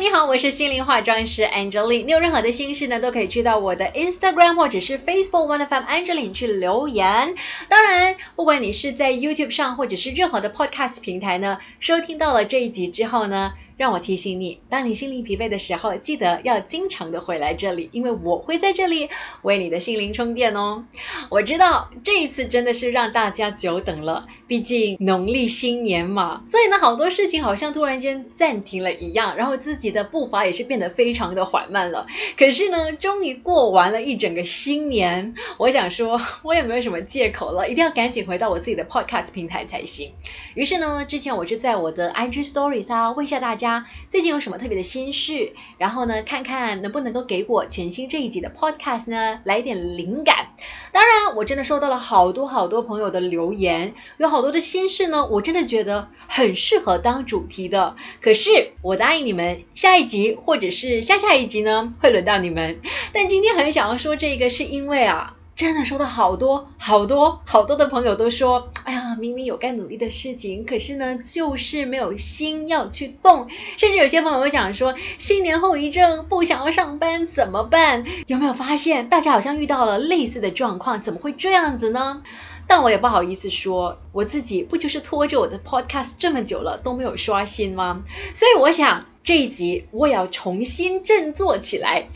你好，我是心灵化妆师 Angeline。你有任何的心事呢，都可以去到我的 Instagram 或者是 Facebook One of Angeline 去留言。当然，不管你是在 YouTube 上或者是任何的 Podcast 平台呢，收听到了这一集之后呢。让我提醒你，当你心灵疲惫的时候，记得要经常的回来这里，因为我会在这里为你的心灵充电哦。我知道这一次真的是让大家久等了，毕竟农历新年嘛，所以呢，好多事情好像突然间暂停了一样，然后自己的步伐也是变得非常的缓慢了。可是呢，终于过完了一整个新年，我想说，我也没有什么借口了，一定要赶紧回到我自己的 Podcast 平台才行。于是呢，之前我就在我的 IG Stories 啊问一下大家。最近有什么特别的心事？然后呢，看看能不能够给我全新这一集的 podcast 呢来一点灵感。当然，我真的收到了好多好多朋友的留言，有好多的心事呢，我真的觉得很适合当主题的。可是我答应你们，下一集或者是下下一集呢，会轮到你们。但今天很想要说这个，是因为啊。真的收到好多好多好多的朋友都说，哎呀，明明有该努力的事情，可是呢，就是没有心要去动。甚至有些朋友会讲说，新年后遗症，不想要上班怎么办？有没有发现大家好像遇到了类似的状况？怎么会这样子呢？但我也不好意思说，我自己不就是拖着我的 podcast 这么久了都没有刷新吗？所以我想这一集我也要重新振作起来，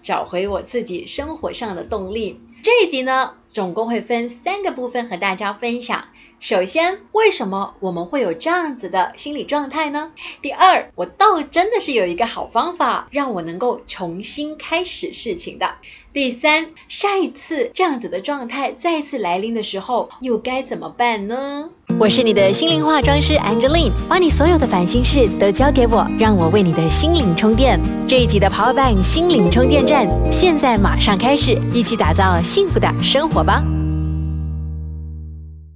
找回我自己生活上的动力。这一集呢，总共会分三个部分和大家分享。首先，为什么我们会有这样子的心理状态呢？第二，我倒真的是有一个好方法，让我能够重新开始事情的。第三，下一次这样子的状态再次来临的时候，又该怎么办呢？我是你的心灵化妆师 Angeline，把你所有的烦心事都交给我，让我为你的心灵充电。这一集的 Power Bank 心灵充电站，现在马上开始，一起打造幸福的生活吧。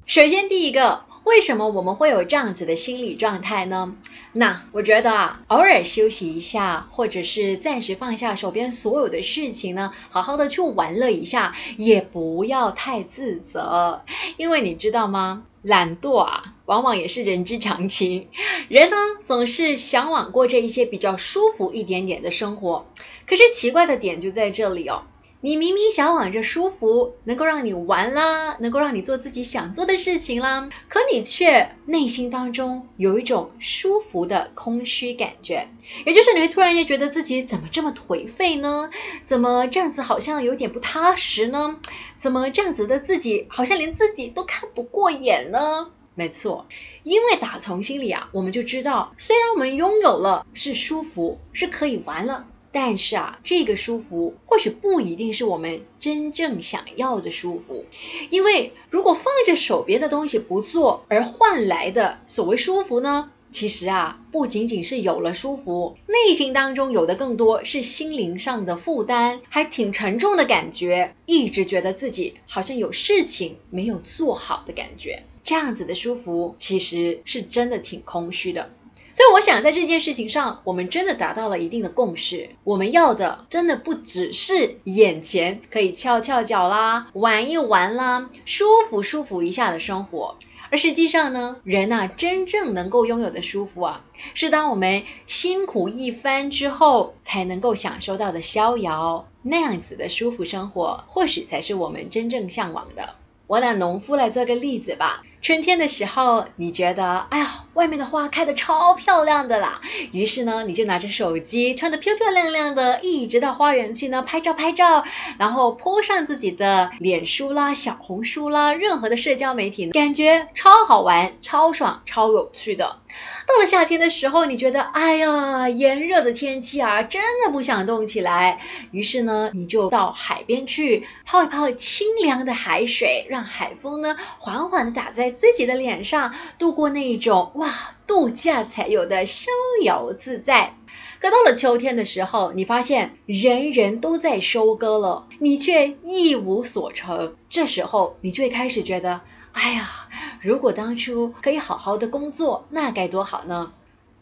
首先，第一个。为什么我们会有这样子的心理状态呢？那我觉得啊，偶尔休息一下，或者是暂时放下手边所有的事情呢，好好的去玩乐一下，也不要太自责，因为你知道吗？懒惰啊，往往也是人之常情。人呢，总是向往过这一些比较舒服一点点的生活，可是奇怪的点就在这里哦。你明明向往着舒服，能够让你玩啦，能够让你做自己想做的事情啦，可你却内心当中有一种舒服的空虚感觉，也就是你会突然间觉得自己怎么这么颓废呢？怎么这样子好像有点不踏实呢？怎么这样子的自己好像连自己都看不过眼呢？没错，因为打从心里啊，我们就知道，虽然我们拥有了是舒服，是可以玩了。但是啊，这个舒服或许不一定是我们真正想要的舒服，因为如果放着手边的东西不做而换来的所谓舒服呢，其实啊，不仅仅是有了舒服，内心当中有的更多是心灵上的负担，还挺沉重的感觉，一直觉得自己好像有事情没有做好的感觉，这样子的舒服其实是真的挺空虚的。所以我想，在这件事情上，我们真的达到了一定的共识。我们要的，真的不只是眼前可以翘翘脚啦、玩一玩啦、舒服舒服一下的生活，而实际上呢，人呐，真正能够拥有的舒服啊，是当我们辛苦一番之后，才能够享受到的逍遥。那样子的舒服生活，或许才是我们真正向往的。我拿农夫来做个例子吧。春天的时候，你觉得，哎呀，外面的花开的超漂亮的啦。于是呢，你就拿着手机，穿的漂漂亮亮的，一直到花园去呢拍照拍照，然后泼上自己的脸书啦、小红书啦，任何的社交媒体，感觉超好玩、超爽、超有趣的。到了夏天的时候，你觉得，哎呀，炎热的天气啊，真的不想动起来。于是呢，你就到海边去泡一泡清凉的海水，让海风呢缓缓的打在自己的脸上，度过那一种哇度假才有的逍遥自在。可到了秋天的时候，你发现人人都在收割了，你却一无所成。这时候，你就会开始觉得。哎呀，如果当初可以好好的工作，那该多好呢！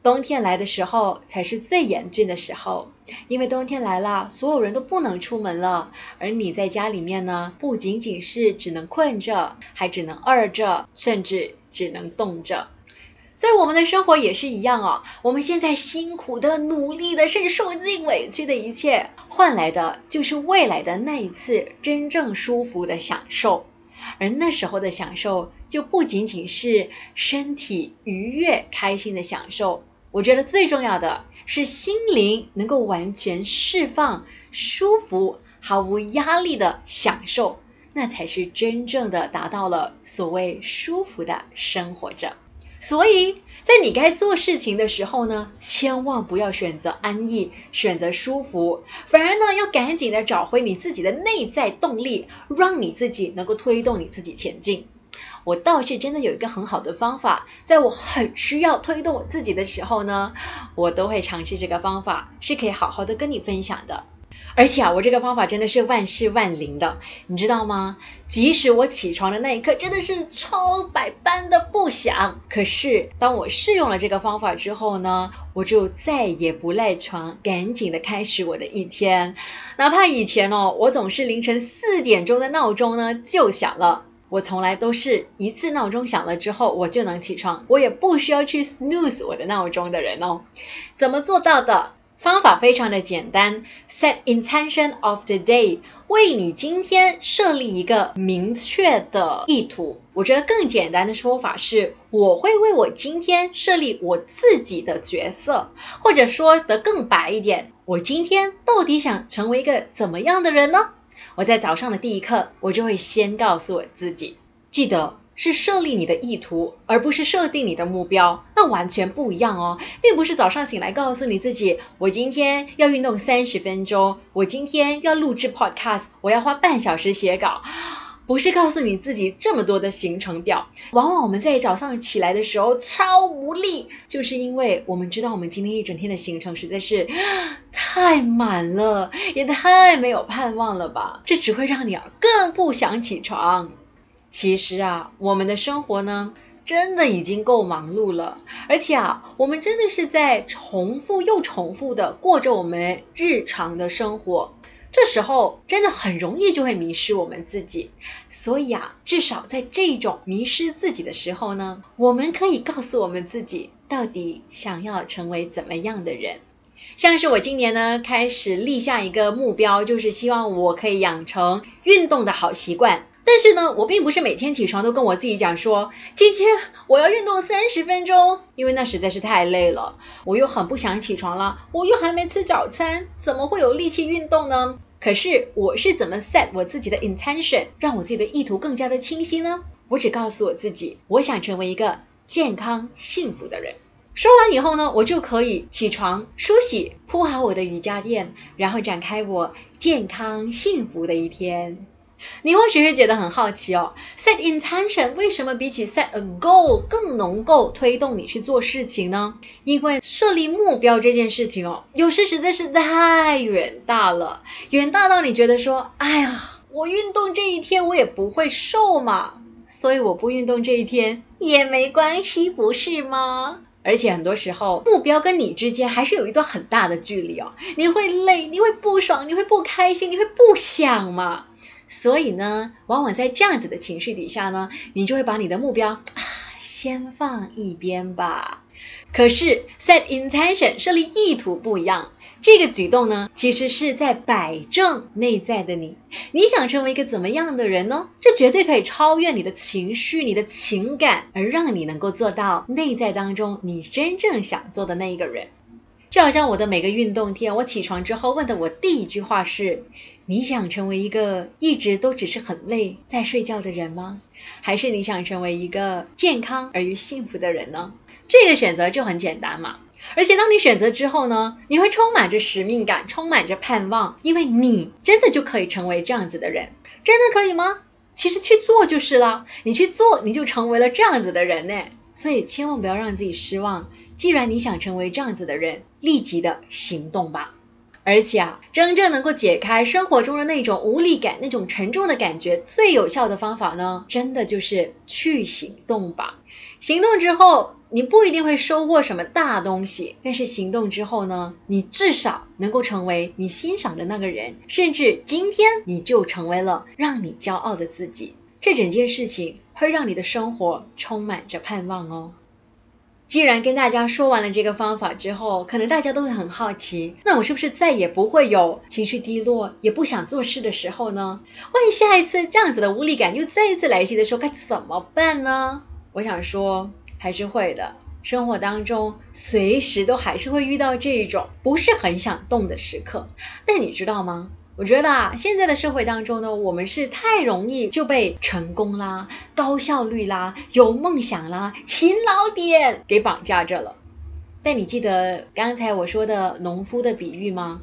冬天来的时候才是最严峻的时候，因为冬天来了，所有人都不能出门了，而你在家里面呢，不仅仅是只能困着，还只能饿着，甚至只能冻着。所以我们的生活也是一样哦。我们现在辛苦的、努力的，甚至受尽委屈的一切，换来的就是未来的那一次真正舒服的享受。而那时候的享受，就不仅仅是身体愉悦、开心的享受。我觉得最重要的是心灵能够完全释放、舒服、毫无压力的享受，那才是真正的达到了所谓舒服的生活着。所以在你该做事情的时候呢，千万不要选择安逸，选择舒服，反而呢要赶紧的找回你自己的内在动力，让你自己能够推动你自己前进。我倒是真的有一个很好的方法，在我很需要推动我自己的时候呢，我都会尝试这个方法，是可以好好的跟你分享的。而且啊，我这个方法真的是万事万灵的，你知道吗？即使我起床的那一刻真的是超百般的不想，可是当我试用了这个方法之后呢，我就再也不赖床，赶紧的开始我的一天。哪怕以前哦，我总是凌晨四点钟的闹钟呢就响了，我从来都是一次闹钟响了之后我就能起床，我也不需要去 snooze 我的闹钟的人哦。怎么做到的？方法非常的简单，set intention of the day，为你今天设立一个明确的意图。我觉得更简单的说法是，我会为我今天设立我自己的角色，或者说得更白一点，我今天到底想成为一个怎么样的人呢？我在早上的第一课，我就会先告诉我自己，记得。是设立你的意图，而不是设定你的目标，那完全不一样哦。并不是早上醒来告诉你自己，我今天要运动三十分钟，我今天要录制 podcast，我要花半小时写稿，不是告诉你自己这么多的行程表。往往我们在早上起来的时候超无力，就是因为我们知道我们今天一整天的行程实在是 太满了，也太没有盼望了吧？这只会让你啊更不想起床。其实啊，我们的生活呢，真的已经够忙碌了，而且啊，我们真的是在重复又重复的过着我们日常的生活。这时候真的很容易就会迷失我们自己。所以啊，至少在这种迷失自己的时候呢，我们可以告诉我们自己，到底想要成为怎么样的人。像是我今年呢，开始立下一个目标，就是希望我可以养成运动的好习惯。但是呢，我并不是每天起床都跟我自己讲说，今天我要运动三十分钟，因为那实在是太累了，我又很不想起床了，我又还没吃早餐，怎么会有力气运动呢？可是我是怎么 set 我自己的 intention，让我自己的意图更加的清晰呢？我只告诉我自己，我想成为一个健康幸福的人。说完以后呢，我就可以起床梳洗，铺好我的瑜伽垫，然后展开我健康幸福的一天。你或许会觉得很好奇哦，set intention 为什么比起 set a goal 更能够推动你去做事情呢？因为设立目标这件事情哦，有时实在是太远大了，远大到你觉得说，哎呀，我运动这一天我也不会瘦嘛，所以我不运动这一天也没关系，不是吗？而且很多时候，目标跟你之间还是有一段很大的距离哦，你会累，你会不爽，你会不开心，你会不想嘛？所以呢，往往在这样子的情绪底下呢，你就会把你的目标啊先放一边吧。可是 set intention 设立意图不一样，这个举动呢，其实是在摆正内在的你。你想成为一个怎么样的人呢？这绝对可以超越你的情绪、你的情感，而让你能够做到内在当中你真正想做的那一个人。就好像我的每个运动天，我起床之后问的我第一句话是：你想成为一个一直都只是很累在睡觉的人吗？还是你想成为一个健康而又幸福的人呢？这个选择就很简单嘛。而且当你选择之后呢，你会充满着使命感，充满着盼望，因为你真的就可以成为这样子的人。真的可以吗？其实去做就是了，你去做，你就成为了这样子的人呢。所以千万不要让自己失望。既然你想成为这样子的人，立即的行动吧。而且啊，真正能够解开生活中的那种无力感、那种沉重的感觉，最有效的方法呢，真的就是去行动吧。行动之后，你不一定会收获什么大东西，但是行动之后呢，你至少能够成为你欣赏的那个人，甚至今天你就成为了让你骄傲的自己。这整件事情会让你的生活充满着盼望哦。既然跟大家说完了这个方法之后，可能大家都会很好奇，那我是不是再也不会有情绪低落、也不想做事的时候呢？万一下一次这样子的无力感又再一次来袭的时候，该怎么办呢？我想说，还是会的。生活当中随时都还是会遇到这一种不是很想动的时刻，但你知道吗？我觉得啊，现在的社会当中呢，我们是太容易就被成功啦、高效率啦、有梦想啦、勤劳点给绑架着了。但你记得刚才我说的农夫的比喻吗？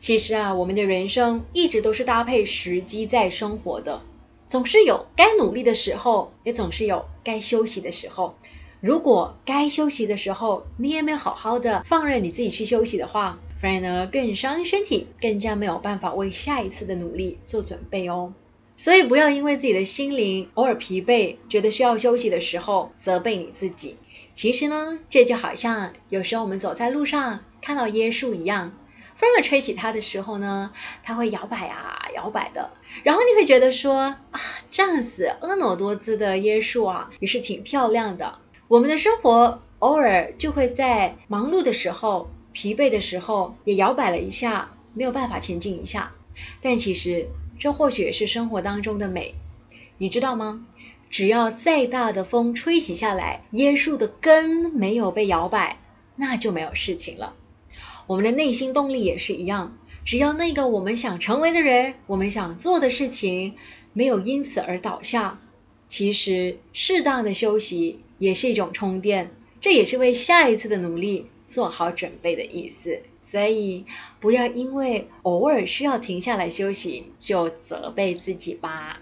其实啊，我们的人生一直都是搭配时机在生活的，总是有该努力的时候，也总是有该休息的时候。如果该休息的时候，你也没有好好的放任你自己去休息的话，反而呢更伤身体，更加没有办法为下一次的努力做准备哦。所以不要因为自己的心灵偶尔疲惫，觉得需要休息的时候责备你自己。其实呢，这就好像有时候我们走在路上看到椰树一样，风儿吹起它的时候呢，它会摇摆啊摇摆的，然后你会觉得说啊，这样子婀娜多姿的椰树啊，也是挺漂亮的。我们的生活偶尔就会在忙碌的时候、疲惫的时候也摇摆了一下，没有办法前进一下。但其实这或许也是生活当中的美，你知道吗？只要再大的风吹袭下来，椰树的根没有被摇摆，那就没有事情了。我们的内心动力也是一样，只要那个我们想成为的人、我们想做的事情没有因此而倒下，其实适当的休息。也是一种充电，这也是为下一次的努力做好准备的意思。所以，不要因为偶尔需要停下来休息，就责备自己吧。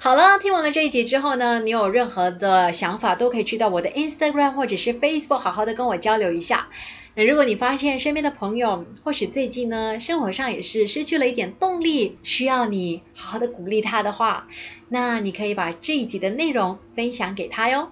好了，听完了这一集之后呢，你有任何的想法，都可以去到我的 Instagram 或者是 Facebook，好好的跟我交流一下。那如果你发现身边的朋友或许最近呢，生活上也是失去了一点动力，需要你好好的鼓励他的话，那你可以把这一集的内容分享给他哟。